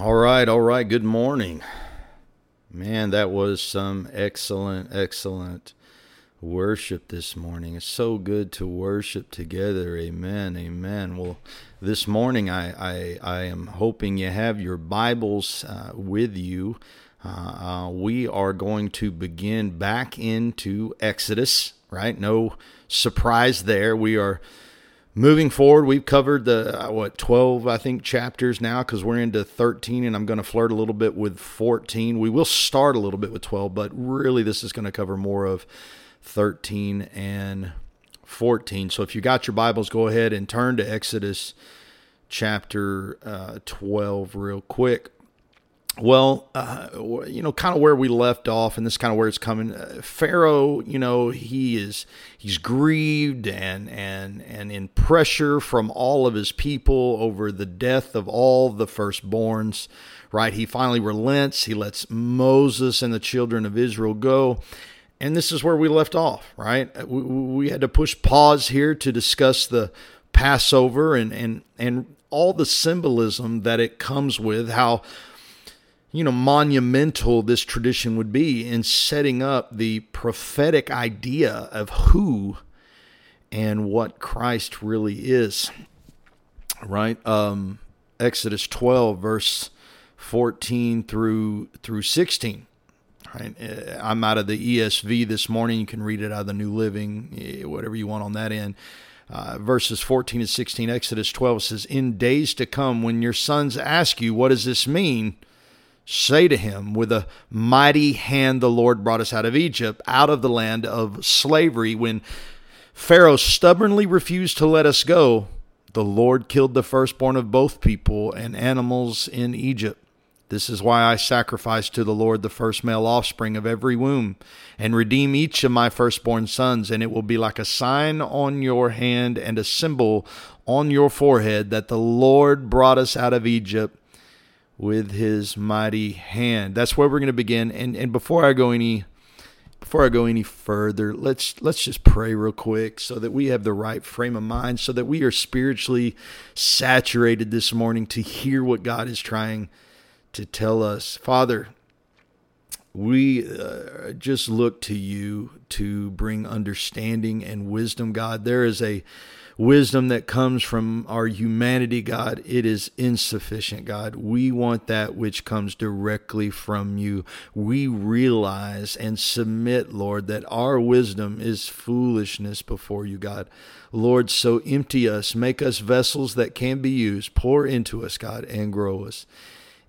All right, all right. Good morning. Man, that was some excellent, excellent worship this morning. It's so good to worship together. Amen. Amen. Well, this morning I, I, I am hoping you have your Bibles uh, with you. Uh, uh, we are going to begin back into Exodus, right? No surprise there. We are moving forward, we've covered the uh, what twelve I think chapters now because we're into thirteen, and I'm going to flirt a little bit with fourteen. We will start a little bit with twelve, but really this is going to cover more of thirteen and fourteen. So if you got your Bibles, go ahead and turn to Exodus chapter uh, twelve real quick. Well, uh, you know, kind of where we left off, and this kind of where it's coming. Uh, Pharaoh, you know, he is he's grieved and and and in pressure from all of his people over the death of all the firstborns. Right, he finally relents. He lets Moses and the children of Israel go, and this is where we left off. Right, we, we had to push pause here to discuss the Passover and and and all the symbolism that it comes with. How you know, monumental this tradition would be in setting up the prophetic idea of who and what Christ really is. Right? Um, Exodus 12, verse 14 through through 16. Right? Uh, I'm out of the ESV this morning. You can read it out of the New Living, eh, whatever you want on that end. Uh, verses 14 and 16, Exodus 12 says, In days to come, when your sons ask you, What does this mean? Say to him, With a mighty hand the Lord brought us out of Egypt, out of the land of slavery. When Pharaoh stubbornly refused to let us go, the Lord killed the firstborn of both people and animals in Egypt. This is why I sacrifice to the Lord the first male offspring of every womb, and redeem each of my firstborn sons, and it will be like a sign on your hand and a symbol on your forehead that the Lord brought us out of Egypt with his mighty hand. That's where we're going to begin. And and before I go any before I go any further, let's let's just pray real quick so that we have the right frame of mind so that we are spiritually saturated this morning to hear what God is trying to tell us. Father, we uh, just look to you to bring understanding and wisdom, God. There is a wisdom that comes from our humanity, God, it is insufficient, God. We want that which comes directly from you. We realize and submit, Lord, that our wisdom is foolishness before you, God. Lord, so empty us, make us vessels that can be used. Pour into us, God, and grow us.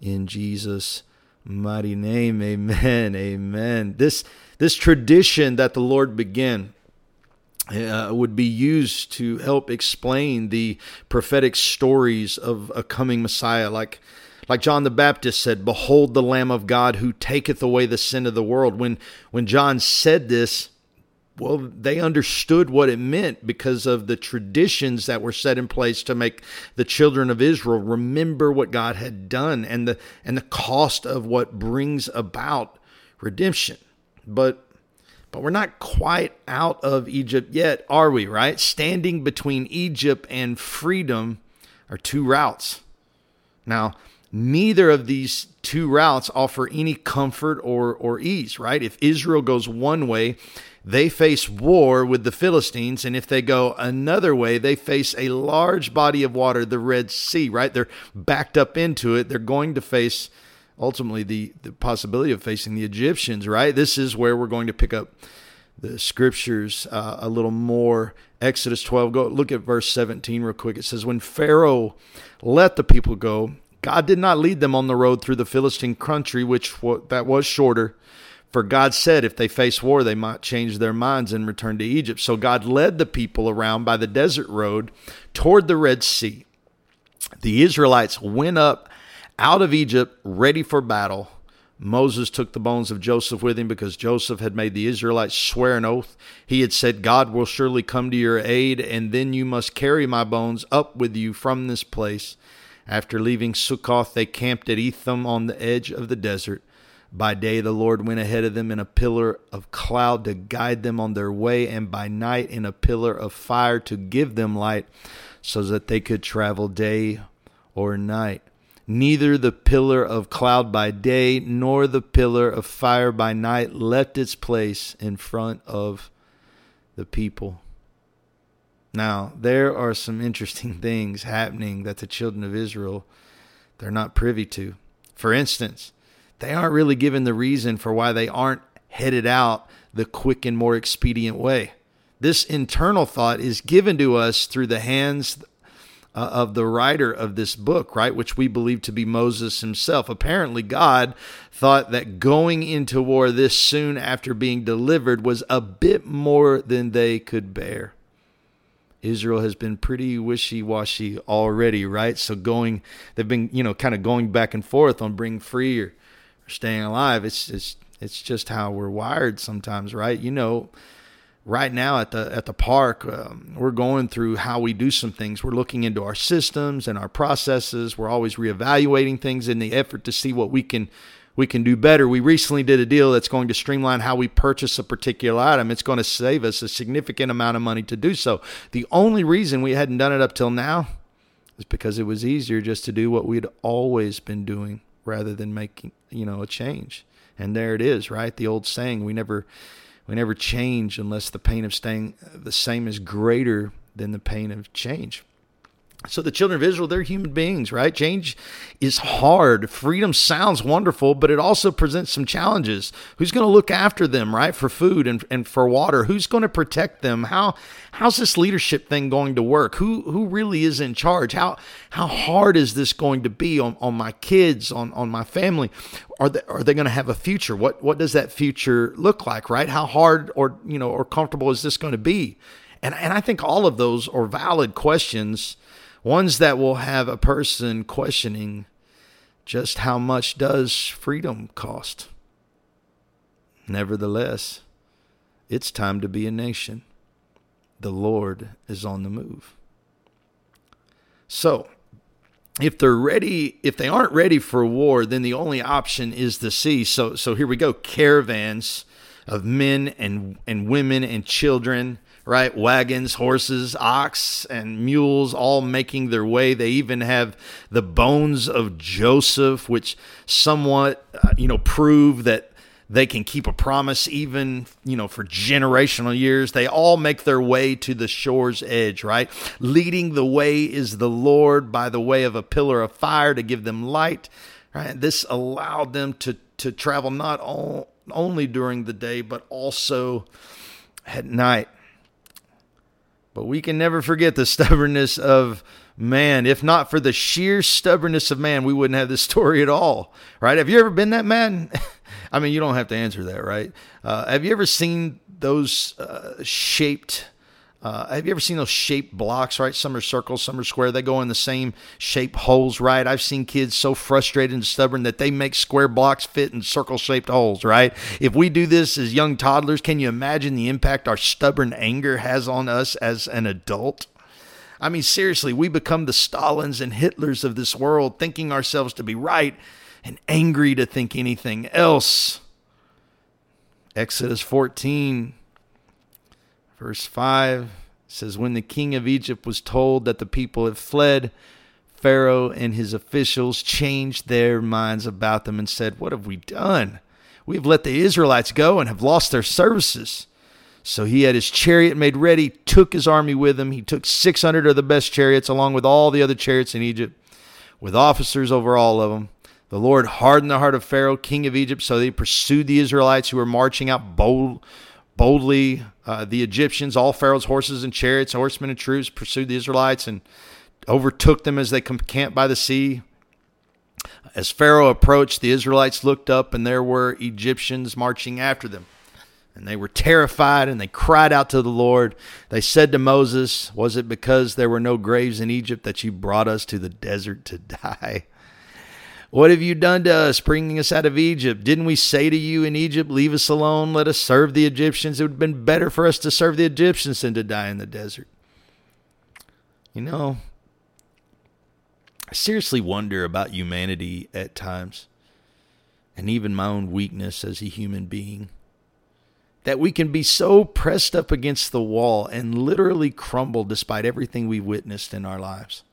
In Jesus' mighty name, amen, amen. This, this tradition that the Lord began, uh, would be used to help explain the prophetic stories of a coming Messiah, like like John the Baptist said, "Behold the Lamb of God who taketh away the sin of the world." When when John said this, well, they understood what it meant because of the traditions that were set in place to make the children of Israel remember what God had done and the and the cost of what brings about redemption. But but we're not quite out of Egypt yet, are we, right? Standing between Egypt and freedom are two routes. Now, neither of these two routes offer any comfort or, or ease, right? If Israel goes one way, they face war with the Philistines. And if they go another way, they face a large body of water, the Red Sea, right? They're backed up into it. They're going to face ultimately the, the possibility of facing the Egyptians, right? This is where we're going to pick up the scriptures uh, a little more. Exodus 12, go look at verse 17 real quick. It says, When Pharaoh let the people go, God did not lead them on the road through the Philistine country, which that was shorter. For God said if they face war, they might change their minds and return to Egypt. So God led the people around by the desert road toward the Red Sea. The Israelites went up out of Egypt, ready for battle. Moses took the bones of Joseph with him because Joseph had made the Israelites swear an oath. He had said, God will surely come to your aid, and then you must carry my bones up with you from this place. After leaving Sukkoth, they camped at Etham on the edge of the desert. By day, the Lord went ahead of them in a pillar of cloud to guide them on their way, and by night, in a pillar of fire to give them light so that they could travel day or night. Neither the pillar of cloud by day nor the pillar of fire by night left its place in front of the people. Now, there are some interesting things happening that the children of Israel they're not privy to. For instance, they aren't really given the reason for why they aren't headed out the quick and more expedient way. This internal thought is given to us through the hands uh, of the writer of this book, right, which we believe to be Moses himself. Apparently, God thought that going into war this soon after being delivered was a bit more than they could bear. Israel has been pretty wishy-washy already, right? So going, they've been, you know, kind of going back and forth on being free or, staying alive. It's it's it's just how we're wired sometimes, right? You know, right now at the at the park, um, we're going through how we do some things. We're looking into our systems and our processes. We're always reevaluating things in the effort to see what we can we can do better. We recently did a deal that's going to streamline how we purchase a particular item. It's going to save us a significant amount of money to do so. The only reason we hadn't done it up till now is because it was easier just to do what we'd always been doing rather than making, you know, a change. And there it is, right? The old saying, we never we never change unless the pain of staying the same is greater than the pain of change. So the children of Israel, they're human beings, right? Change is hard. Freedom sounds wonderful, but it also presents some challenges. Who's going to look after them, right? For food and, and for water? Who's going to protect them? How how's this leadership thing going to work? Who who really is in charge? How how hard is this going to be on, on my kids, on, on my family? Are they are they going to have a future? What what does that future look like, right? How hard or you know or comfortable is this going to be? And and I think all of those are valid questions ones that will have a person questioning just how much does freedom cost. Nevertheless, it's time to be a nation. The Lord is on the move. So, if they're ready, if they aren't ready for war, then the only option is the sea. So, so here we go: caravans of men and and women and children right? Wagons, horses, ox, and mules all making their way. They even have the bones of Joseph, which somewhat, uh, you know, prove that they can keep a promise even, you know, for generational years. They all make their way to the shore's edge, right? Leading the way is the Lord by the way of a pillar of fire to give them light, right? This allowed them to, to travel not all, only during the day, but also at night. But we can never forget the stubbornness of man. If not for the sheer stubbornness of man, we wouldn't have this story at all, right? Have you ever been that man? I mean, you don't have to answer that, right? Uh, have you ever seen those uh, shaped uh, have you ever seen those shaped blocks, right? Some are circles, some are square. They go in the same shape holes, right? I've seen kids so frustrated and stubborn that they make square blocks fit in circle shaped holes, right? If we do this as young toddlers, can you imagine the impact our stubborn anger has on us as an adult? I mean, seriously, we become the Stalins and Hitlers of this world, thinking ourselves to be right and angry to think anything else. Exodus 14 Verse 5 says, When the king of Egypt was told that the people had fled, Pharaoh and his officials changed their minds about them and said, What have we done? We have let the Israelites go and have lost their services. So he had his chariot made ready, took his army with him. He took 600 of the best chariots, along with all the other chariots in Egypt, with officers over all of them. The Lord hardened the heart of Pharaoh, king of Egypt, so they pursued the Israelites who were marching out bold, boldly uh, the Egyptians, all Pharaoh's horses and chariots, horsemen and troops, pursued the Israelites and overtook them as they camped by the sea. As Pharaoh approached, the Israelites looked up, and there were Egyptians marching after them. And they were terrified, and they cried out to the Lord. They said to Moses, Was it because there were no graves in Egypt that you brought us to the desert to die? What have you done to us, bringing us out of Egypt? Didn't we say to you in Egypt, Leave us alone, let us serve the Egyptians? It would have been better for us to serve the Egyptians than to die in the desert. You know, I seriously wonder about humanity at times, and even my own weakness as a human being. That we can be so pressed up against the wall and literally crumble despite everything we've witnessed in our lives.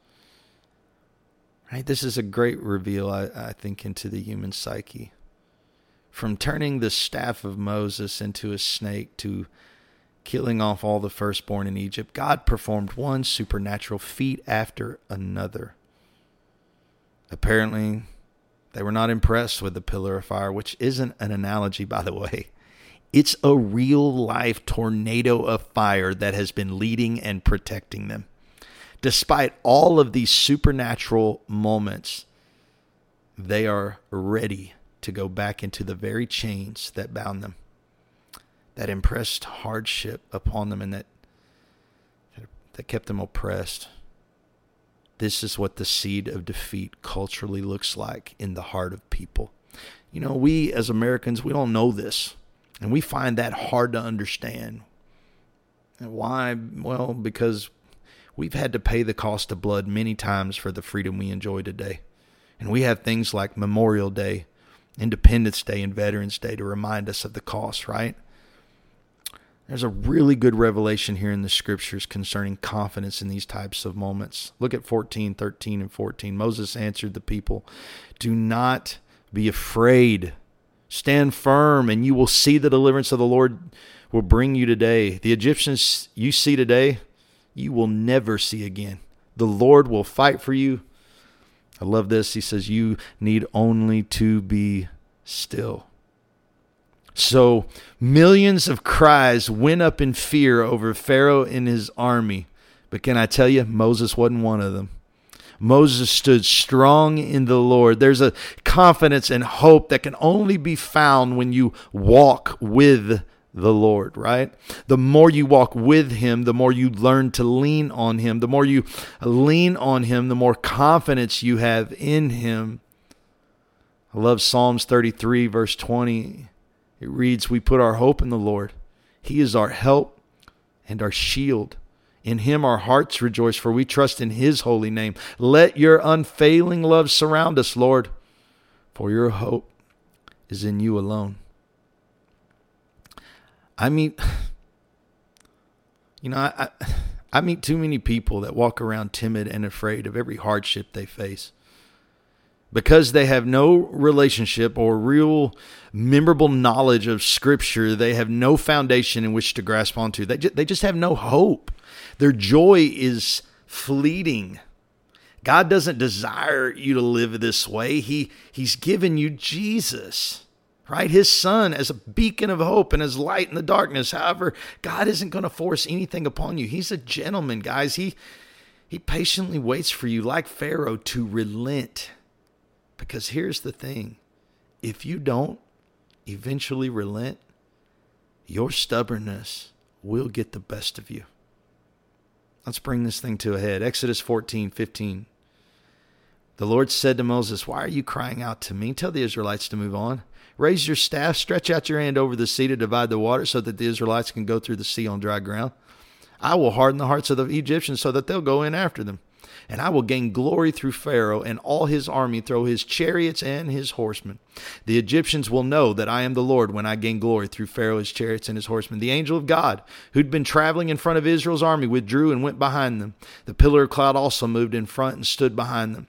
Right? This is a great reveal, I, I think, into the human psyche. From turning the staff of Moses into a snake to killing off all the firstborn in Egypt, God performed one supernatural feat after another. Apparently, they were not impressed with the pillar of fire, which isn't an analogy, by the way. It's a real life tornado of fire that has been leading and protecting them. Despite all of these supernatural moments, they are ready to go back into the very chains that bound them, that impressed hardship upon them, and that, that kept them oppressed. This is what the seed of defeat culturally looks like in the heart of people. You know, we as Americans, we don't know this, and we find that hard to understand. And why? Well, because we've had to pay the cost of blood many times for the freedom we enjoy today. And we have things like Memorial Day, Independence Day, and Veterans Day to remind us of the cost, right? There's a really good revelation here in the scriptures concerning confidence in these types of moments. Look at 14, 13, and 14. Moses answered the people, Do not be afraid. Stand firm, and you will see the deliverance of the Lord will bring you today. The Egyptians you see today, you will never see again. The Lord will fight for you. I love this. He says, You need only to be still. So millions of cries went up in fear over Pharaoh and his army. But can I tell you, Moses wasn't one of them. Moses stood strong in the Lord. There's a confidence and hope that can only be found when you walk with the Lord, right? The more you walk with Him, the more you learn to lean on Him. The more you lean on Him, the more confidence you have in Him. I love Psalms 33, verse 20. It reads, We put our hope in the Lord. He is our help and our shield. In him our hearts rejoice, for we trust in his holy name. Let your unfailing love surround us, Lord, for your hope is in you alone. I meet, you know, I, I, I meet too many people that walk around timid and afraid of every hardship they face. Because they have no relationship or real memorable knowledge of scripture they have no foundation in which to grasp onto. They they just have no hope. Their joy is fleeting. God doesn't desire you to live this way. He he's given you jesus right his son as a beacon of hope and as light in the darkness however god isn't going to force anything upon you he's a gentleman guys he he patiently waits for you like pharaoh to relent because here's the thing if you don't eventually relent, your stubbornness will get the best of you. Let's bring this thing to a head. Exodus 14 15. The Lord said to Moses, Why are you crying out to me? Tell the Israelites to move on. Raise your staff, stretch out your hand over the sea to divide the water so that the Israelites can go through the sea on dry ground. I will harden the hearts of the Egyptians so that they'll go in after them and I will gain glory through Pharaoh and all his army through his chariots and his horsemen. The Egyptians will know that I am the Lord when I gain glory through Pharaoh, his chariots, and his horsemen. The angel of God, who'd been traveling in front of Israel's army, withdrew and went behind them. The pillar of cloud also moved in front and stood behind them,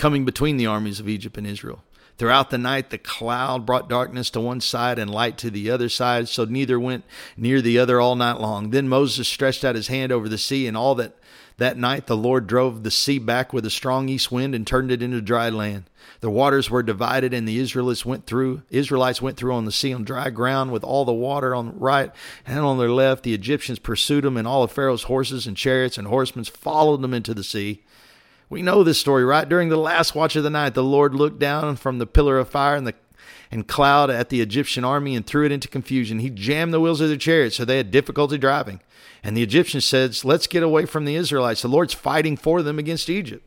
coming between the armies of Egypt and Israel. Throughout the night, the cloud brought darkness to one side and light to the other side, so neither went near the other all night long. Then Moses stretched out his hand over the sea, and all that that night the Lord drove the sea back with a strong east wind and turned it into dry land. The waters were divided, and the Israelites went through. Israelites went through on the sea on dry ground with all the water on the right and on their left. The Egyptians pursued them, and all of Pharaoh's horses and chariots and horsemen followed them into the sea. We know this story, right? During the last watch of the night, the Lord looked down from the pillar of fire and the and cloud at the Egyptian army and threw it into confusion. He jammed the wheels of their chariots, so they had difficulty driving. And the Egyptians said, Let's get away from the Israelites. The Lord's fighting for them against Egypt.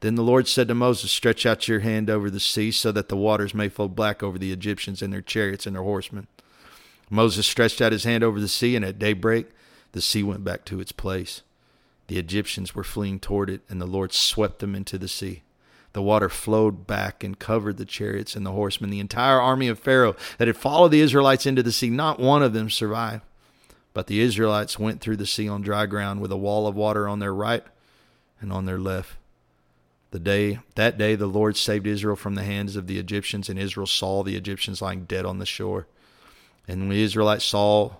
Then the Lord said to Moses, Stretch out your hand over the sea so that the waters may flow black over the Egyptians and their chariots and their horsemen. Moses stretched out his hand over the sea, and at daybreak the sea went back to its place. The Egyptians were fleeing toward it, and the Lord swept them into the sea. The water flowed back and covered the chariots and the horsemen. The entire army of Pharaoh that had followed the Israelites into the sea, not one of them survived. But the Israelites went through the sea on dry ground with a wall of water on their right and on their left. The day that day the Lord saved Israel from the hands of the Egyptians, and Israel saw the Egyptians lying dead on the shore. And when the Israelites saw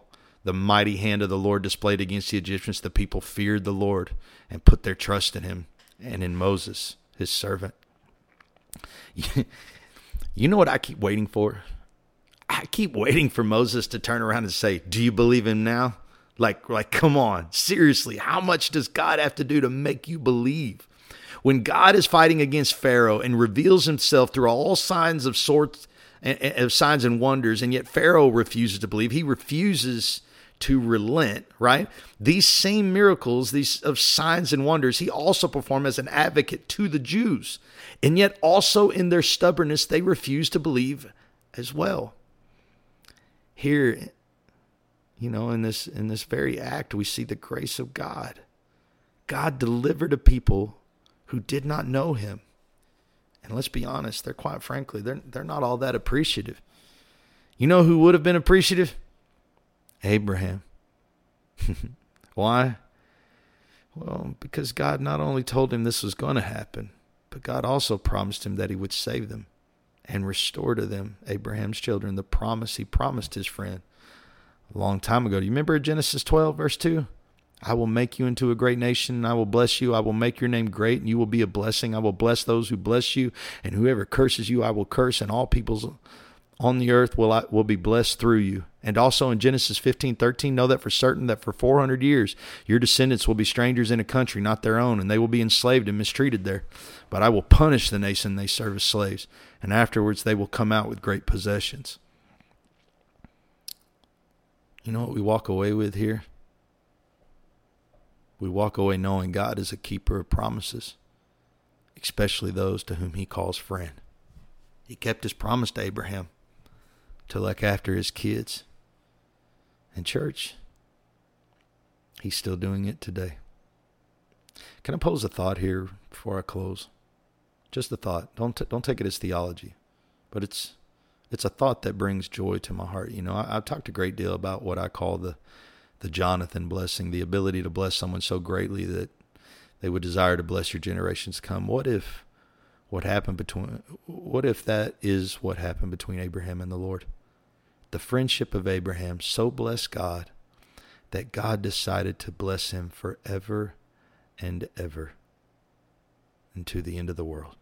the mighty hand of the Lord displayed against the Egyptians, the people feared the Lord and put their trust in him and in Moses, his servant. You know what I keep waiting for? I keep waiting for Moses to turn around and say, "Do you believe him now?" Like like come on. Seriously, how much does God have to do to make you believe? When God is fighting against Pharaoh and reveals himself through all signs of sorts eh, eh, of signs and wonders, and yet Pharaoh refuses to believe. He refuses to relent, right? These same miracles, these of signs and wonders, he also performed as an advocate to the Jews. And yet also in their stubbornness, they refuse to believe as well. Here, you know, in this in this very act, we see the grace of God. God delivered a people who did not know him. And let's be honest, they're quite frankly, they're they're not all that appreciative. You know who would have been appreciative? Abraham. Why? Well, because God not only told him this was going to happen, but God also promised him that he would save them and restore to them, Abraham's children, the promise he promised his friend a long time ago. Do you remember Genesis 12, verse 2? I will make you into a great nation, and I will bless you. I will make your name great, and you will be a blessing. I will bless those who bless you, and whoever curses you, I will curse, and all peoples on the earth will I, will be blessed through you. And also in Genesis 15, 13, know that for certain that for 400 years your descendants will be strangers in a country not their own, and they will be enslaved and mistreated there. But I will punish the nation they serve as slaves, and afterwards they will come out with great possessions. You know what we walk away with here? We walk away knowing God is a keeper of promises, especially those to whom he calls friend. He kept his promise to Abraham to look after his kids. And church, he's still doing it today. Can I pose a thought here before I close? Just a thought. Don't t- don't take it as theology, but it's it's a thought that brings joy to my heart. You know, I, have talked a great deal about what I call the the Jonathan blessing, the ability to bless someone so greatly that they would desire to bless your generations come. What if what happened between what if that is what happened between Abraham and the Lord? The friendship of Abraham so blessed God that God decided to bless him forever and ever and to the end of the world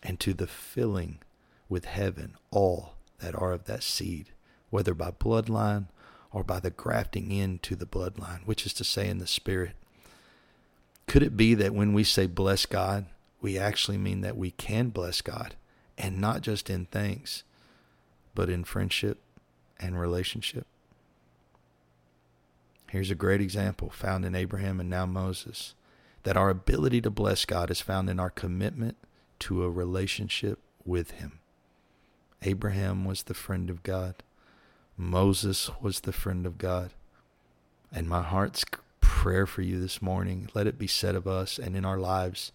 and to the filling with heaven all that are of that seed, whether by bloodline or by the grafting into the bloodline, which is to say in the spirit. Could it be that when we say bless God, we actually mean that we can bless God, and not just in thanks, but in friendship and relationship? Here's a great example found in Abraham and now Moses that our ability to bless God is found in our commitment to a relationship with Him. Abraham was the friend of God, Moses was the friend of God. And my heart's prayer for you this morning, let it be said of us and in our lives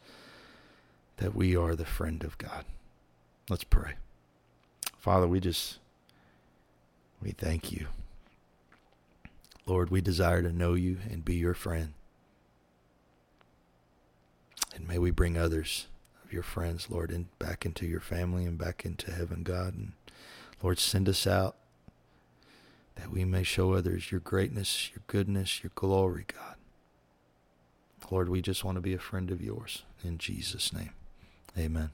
that we are the friend of God. Let's pray. Father, we just, we thank you. Lord, we desire to know you and be your friend. And may we bring others of your friends, Lord, in, back into your family and back into heaven, God. And Lord, send us out that we may show others your greatness, your goodness, your glory, God. Lord, we just want to be a friend of yours. In Jesus' name. Amen.